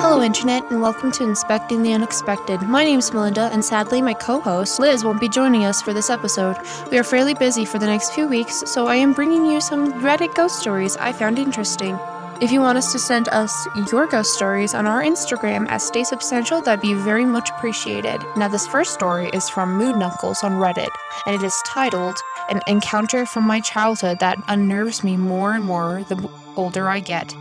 Hello, Internet, and welcome to Inspecting the Unexpected. My name is Melinda, and sadly, my co host, Liz, won't be joining us for this episode. We are fairly busy for the next few weeks, so I am bringing you some Reddit ghost stories I found interesting. If you want us to send us your ghost stories on our Instagram at Stay Substantial, that'd be very much appreciated. Now, this first story is from Mood Knuckles on Reddit, and it is titled An Encounter from My Childhood That Unnerves Me More and More the Older I Get.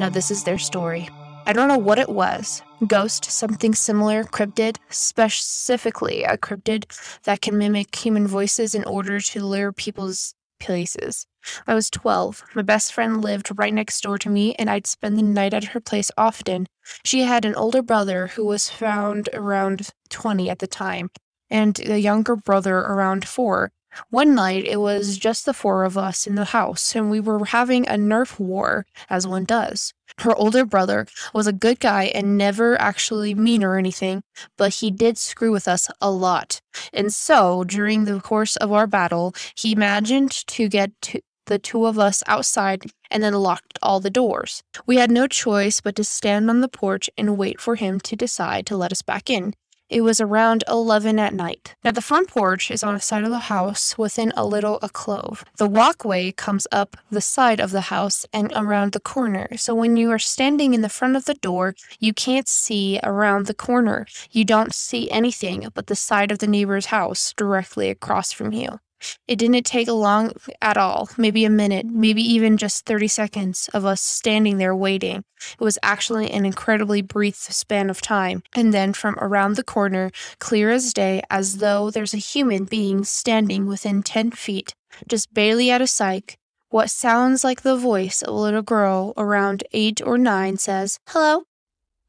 Now, this is their story. I don't know what it was ghost, something similar, cryptid, specifically a cryptid that can mimic human voices in order to lure people's places. I was 12. My best friend lived right next door to me, and I'd spend the night at her place often. She had an older brother who was found around 20 at the time, and a younger brother around 4. One night, it was just the four of us in the house, and we were having a Nerf war, as one does. Her older brother was a good guy and never actually mean or anything, but he did screw with us a lot. And so, during the course of our battle, he imagined to get to the two of us outside and then locked all the doors. We had no choice but to stand on the porch and wait for him to decide to let us back in. It was around 11 at night. Now, the front porch is on the side of the house within a little alcove. The walkway comes up the side of the house and around the corner. So, when you are standing in the front of the door, you can't see around the corner. You don't see anything but the side of the neighbor's house directly across from you. It didn't take long at all, maybe a minute, maybe even just 30 seconds of us standing there waiting. It was actually an incredibly brief span of time. And then from around the corner, clear as day, as though there's a human being standing within 10 feet, just barely out of sight, what sounds like the voice of a little girl around eight or nine says, Hello?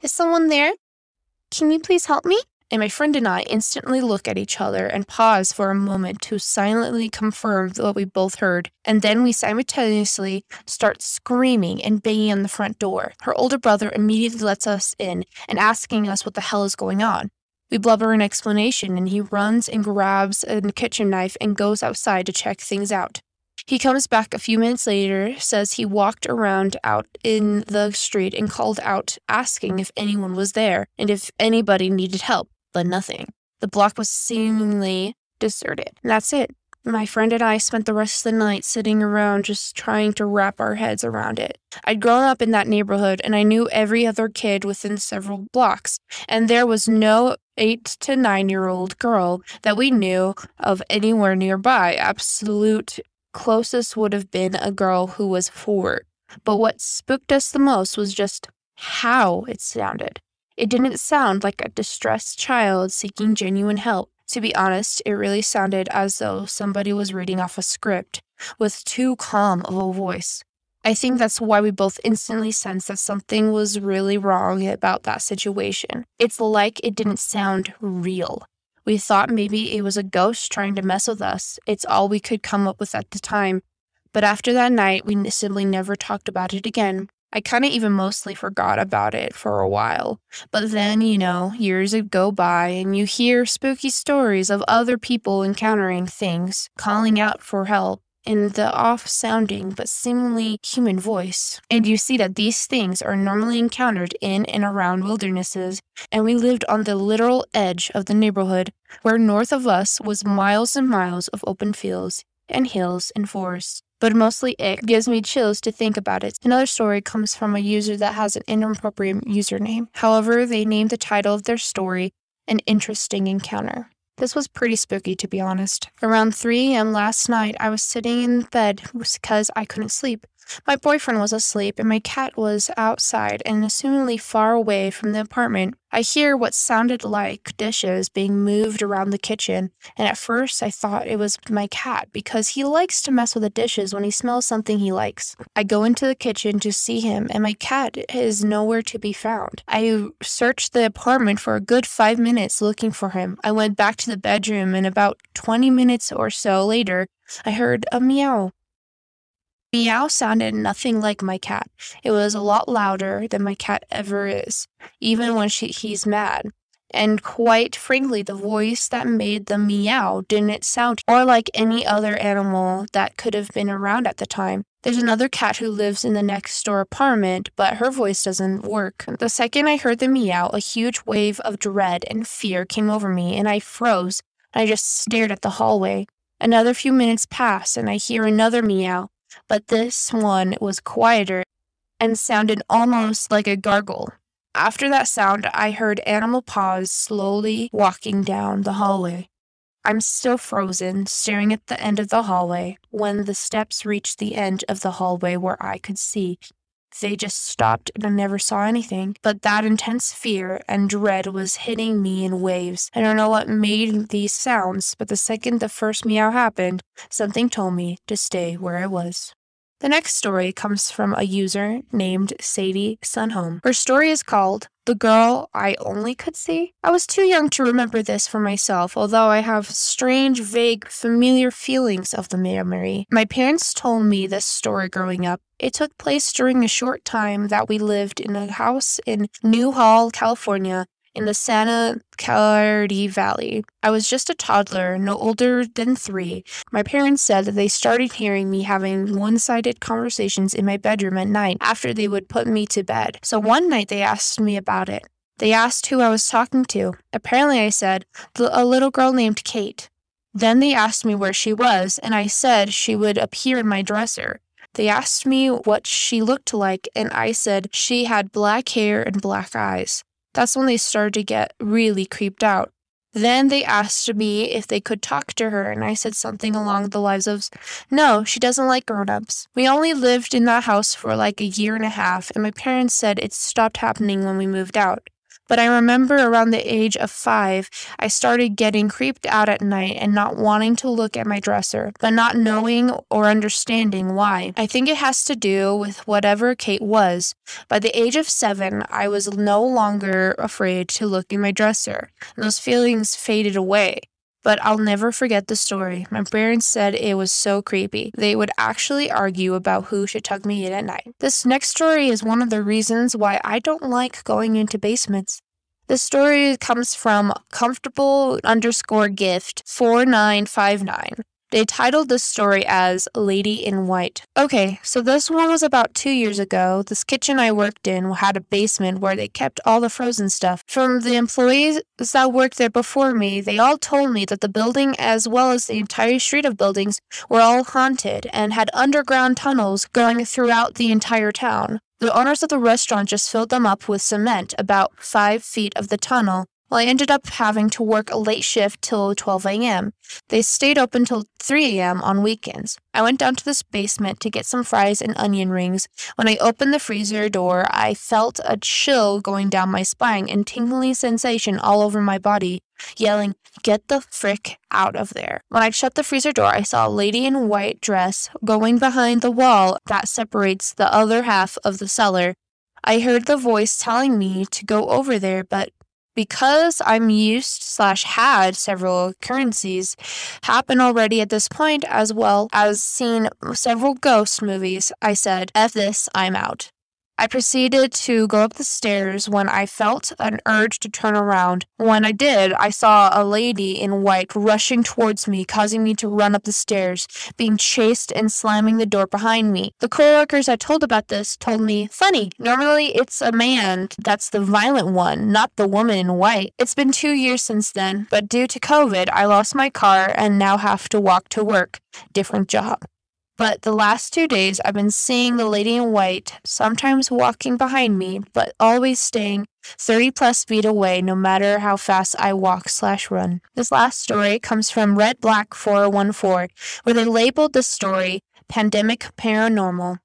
Is someone there? Can you please help me? And my friend and I instantly look at each other and pause for a moment to silently confirm what we both heard. And then we simultaneously start screaming and banging on the front door. Her older brother immediately lets us in and asking us what the hell is going on. We blubber an explanation, and he runs and grabs a kitchen knife and goes outside to check things out. He comes back a few minutes later, says he walked around out in the street and called out, asking if anyone was there and if anybody needed help but nothing. The block was seemingly deserted. That's it. My friend and I spent the rest of the night sitting around just trying to wrap our heads around it. I'd grown up in that neighborhood and I knew every other kid within several blocks, and there was no eight to nine year old girl that we knew of anywhere nearby. Absolute closest would have been a girl who was four. But what spooked us the most was just how it sounded. It didn't sound like a distressed child seeking genuine help. To be honest, it really sounded as though somebody was reading off a script with too calm of a voice. I think that's why we both instantly sensed that something was really wrong about that situation. It's like it didn't sound real. We thought maybe it was a ghost trying to mess with us. It's all we could come up with at the time. But after that night, we simply never talked about it again. I kind of even mostly forgot about it for a while. But then, you know, years go by and you hear spooky stories of other people encountering things, calling out for help in the off sounding but seemingly human voice. And you see that these things are normally encountered in and around wildernesses. And we lived on the literal edge of the neighborhood, where north of us was miles and miles of open fields and hills and forests but mostly it gives me chills to think about it. Another story comes from a user that has an inappropriate username. However, they named the title of their story An Interesting Encounter. This was pretty spooky, to be honest. Around 3 a.m. last night, I was sitting in bed because I couldn't sleep. My boyfriend was asleep and my cat was outside and assumingly far away from the apartment. I hear what sounded like dishes being moved around the kitchen, and at first I thought it was my cat because he likes to mess with the dishes when he smells something he likes. I go into the kitchen to see him, and my cat is nowhere to be found. I searched the apartment for a good five minutes looking for him. I went back to the bedroom, and about 20 minutes or so later, I heard a meow. Meow sounded nothing like my cat. It was a lot louder than my cat ever is, even when she, he's mad. And quite frankly, the voice that made the meow didn't sound or like any other animal that could have been around at the time. There's another cat who lives in the next door apartment, but her voice doesn't work. The second I heard the meow, a huge wave of dread and fear came over me, and I froze. I just stared at the hallway. Another few minutes pass, and I hear another meow, but this one was quieter and sounded almost like a gargle. After that sound, I heard animal paws slowly walking down the hallway. I'm still frozen, staring at the end of the hallway, when the steps reached the end of the hallway where I could see. They just stopped and I never saw anything. But that intense fear and dread was hitting me in waves. I don't know what made these sounds, but the second the first meow happened, something told me to stay where I was. The next story comes from a user named Sadie Sunhome. Her story is called The Girl I Only Could See. I was too young to remember this for myself, although I have strange, vague, familiar feelings of the memory. My parents told me this story growing up. It took place during a short time that we lived in a house in Newhall, California, in the Santa Clarita Valley. I was just a toddler, no older than three. My parents said that they started hearing me having one sided conversations in my bedroom at night after they would put me to bed. So one night they asked me about it. They asked who I was talking to. Apparently, I said, a little girl named Kate. Then they asked me where she was, and I said she would appear in my dresser. They asked me what she looked like, and I said she had black hair and black eyes. That's when they started to get really creeped out. Then they asked me if they could talk to her, and I said something along the lines of, No, she doesn't like grown ups. We only lived in that house for like a year and a half, and my parents said it stopped happening when we moved out. But I remember around the age of five, I started getting creeped out at night and not wanting to look at my dresser, but not knowing or understanding why. I think it has to do with whatever Kate was. By the age of seven, I was no longer afraid to look in my dresser, those feelings faded away but I'll never forget the story. My parents said it was so creepy. They would actually argue about who should tuck me in at night. This next story is one of the reasons why I don't like going into basements. The story comes from comfortable underscore gift 4959. They titled this story as Lady in White. Okay, so this one was about two years ago. This kitchen I worked in had a basement where they kept all the frozen stuff. From the employees that worked there before me, they all told me that the building, as well as the entire street of buildings, were all haunted and had underground tunnels going throughout the entire town. The owners of the restaurant just filled them up with cement about five feet of the tunnel well, I ended up having to work a late shift till 12 a.m. They stayed open till 3 a.m. on weekends. I went down to this basement to get some fries and onion rings. When I opened the freezer door, I felt a chill going down my spine and tingling sensation all over my body, yelling, Get the frick out of there. When I shut the freezer door, I saw a lady in white dress going behind the wall that separates the other half of the cellar. I heard the voice telling me to go over there, but because I'm used slash had several currencies happen already at this point, as well as seen several ghost movies, I said, F this, I'm out. I proceeded to go up the stairs when I felt an urge to turn around. When I did, I saw a lady in white rushing towards me, causing me to run up the stairs, being chased and slamming the door behind me. The coworkers I told about this told me, funny, normally it's a man that's the violent one, not the woman in white. It's been two years since then, but due to COVID, I lost my car and now have to walk to work. Different job. But the last two days, I've been seeing the lady in white, sometimes walking behind me, but always staying 30 plus feet away no matter how fast I walk slash run. This last story comes from Red Black 414, where they labeled the story Pandemic Paranormal.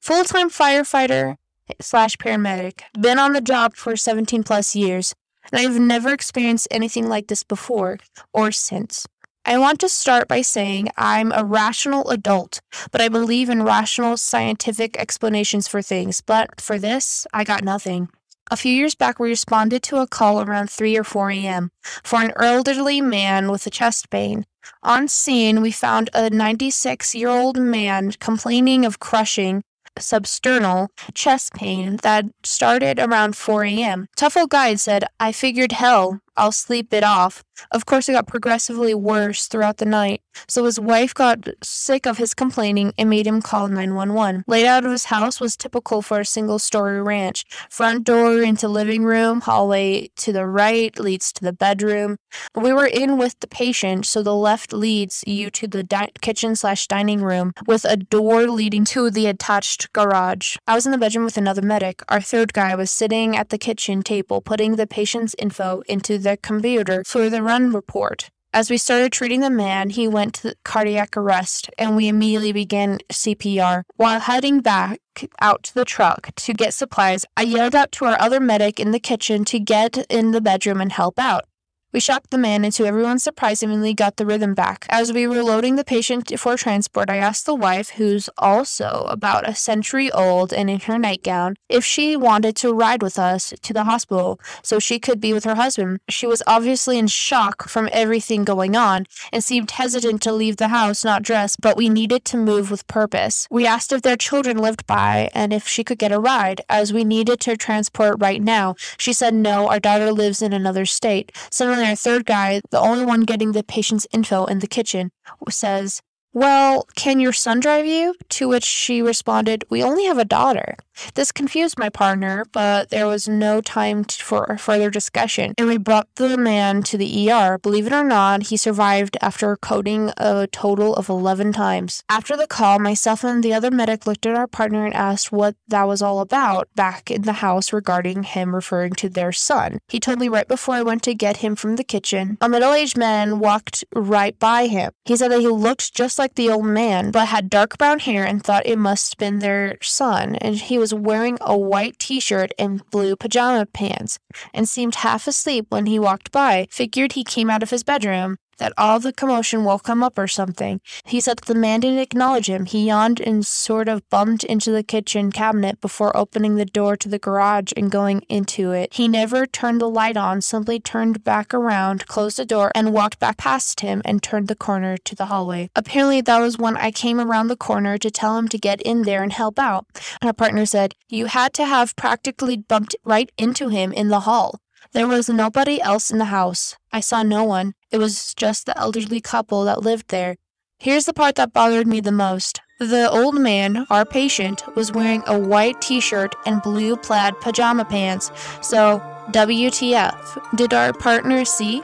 Full time firefighter slash paramedic, been on the job for 17 plus years, and I've never experienced anything like this before or since. I want to start by saying I'm a rational adult, but I believe in rational scientific explanations for things. But for this, I got nothing. A few years back, we responded to a call around 3 or 4 a.m. for an elderly man with a chest pain. On scene, we found a 96 year old man complaining of crushing substernal chest pain that started around 4 a.m. Tough old guide said, I figured hell, I'll sleep it off. Of course, it got progressively worse throughout the night, so his wife got sick of his complaining and made him call 911. Layout of his house was typical for a single story ranch. Front door into living room, hallway to the right leads to the bedroom. We were in with the patient, so the left leads you to the di- kitchen slash dining room with a door leading to the attached garage. I was in the bedroom with another medic. Our third guy was sitting at the kitchen table putting the patient's info into the computer for the run report. As we started treating the man, he went to cardiac arrest and we immediately began CPR. While heading back out to the truck to get supplies, I yelled out to our other medic in the kitchen to get in the bedroom and help out. We shocked the man, and to everyone's surprise, immediately got the rhythm back. As we were loading the patient for transport, I asked the wife, who's also about a century old and in her nightgown, if she wanted to ride with us to the hospital so she could be with her husband. She was obviously in shock from everything going on and seemed hesitant to leave the house not dressed, but we needed to move with purpose. We asked if their children lived by and if she could get a ride, as we needed to transport right now. She said no, our daughter lives in another state. Suddenly, our third guy, the only one getting the patient's info in the kitchen, says, Well, can your son drive you? To which she responded, We only have a daughter. This confused my partner, but there was no time for further discussion, and we brought the man to the ER. Believe it or not, he survived after coding a total of 11 times. After the call, myself and the other medic looked at our partner and asked what that was all about back in the house regarding him referring to their son. He told me right before I went to get him from the kitchen. A middle aged man walked right by him. He said that he looked just like the old man, but had dark brown hair and thought it must have been their son, and he was wearing a white t shirt and blue pajama pants and seemed half asleep when he walked by. Figured he came out of his bedroom that all the commotion woke him up or something. He said that the man didn't acknowledge him. He yawned and sort of bumped into the kitchen cabinet before opening the door to the garage and going into it. He never turned the light on, simply turned back around, closed the door, and walked back past him and turned the corner to the hallway. Apparently, that was when I came around the corner to tell him to get in there and help out. And Our partner said, You had to have practically bumped right into him in the hall. There was nobody else in the house. I saw no one. It was just the elderly couple that lived there. Here's the part that bothered me the most. The old man, our patient, was wearing a white t shirt and blue plaid pajama pants. So, WTF? Did our partner see?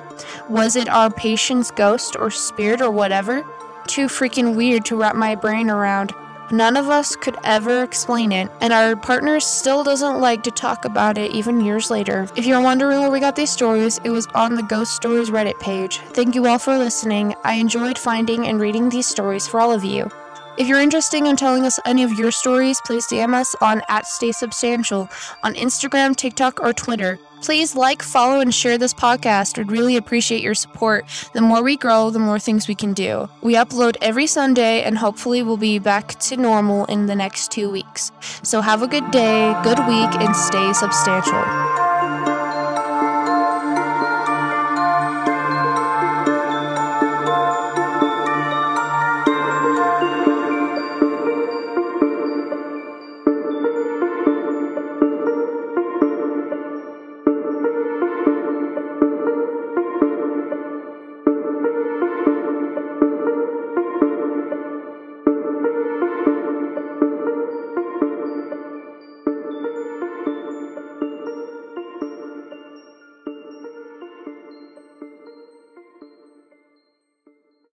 Was it our patient's ghost or spirit or whatever? Too freaking weird to wrap my brain around. None of us could ever explain it, and our partner still doesn't like to talk about it even years later. If you're wondering where we got these stories, it was on the Ghost Stories Reddit page. Thank you all for listening. I enjoyed finding and reading these stories for all of you. If you're interested in telling us any of your stories, please DM us on at Stay Substantial on Instagram, TikTok, or Twitter. Please like, follow, and share this podcast. We'd really appreciate your support. The more we grow, the more things we can do. We upload every Sunday, and hopefully, we'll be back to normal in the next two weeks. So, have a good day, good week, and stay substantial.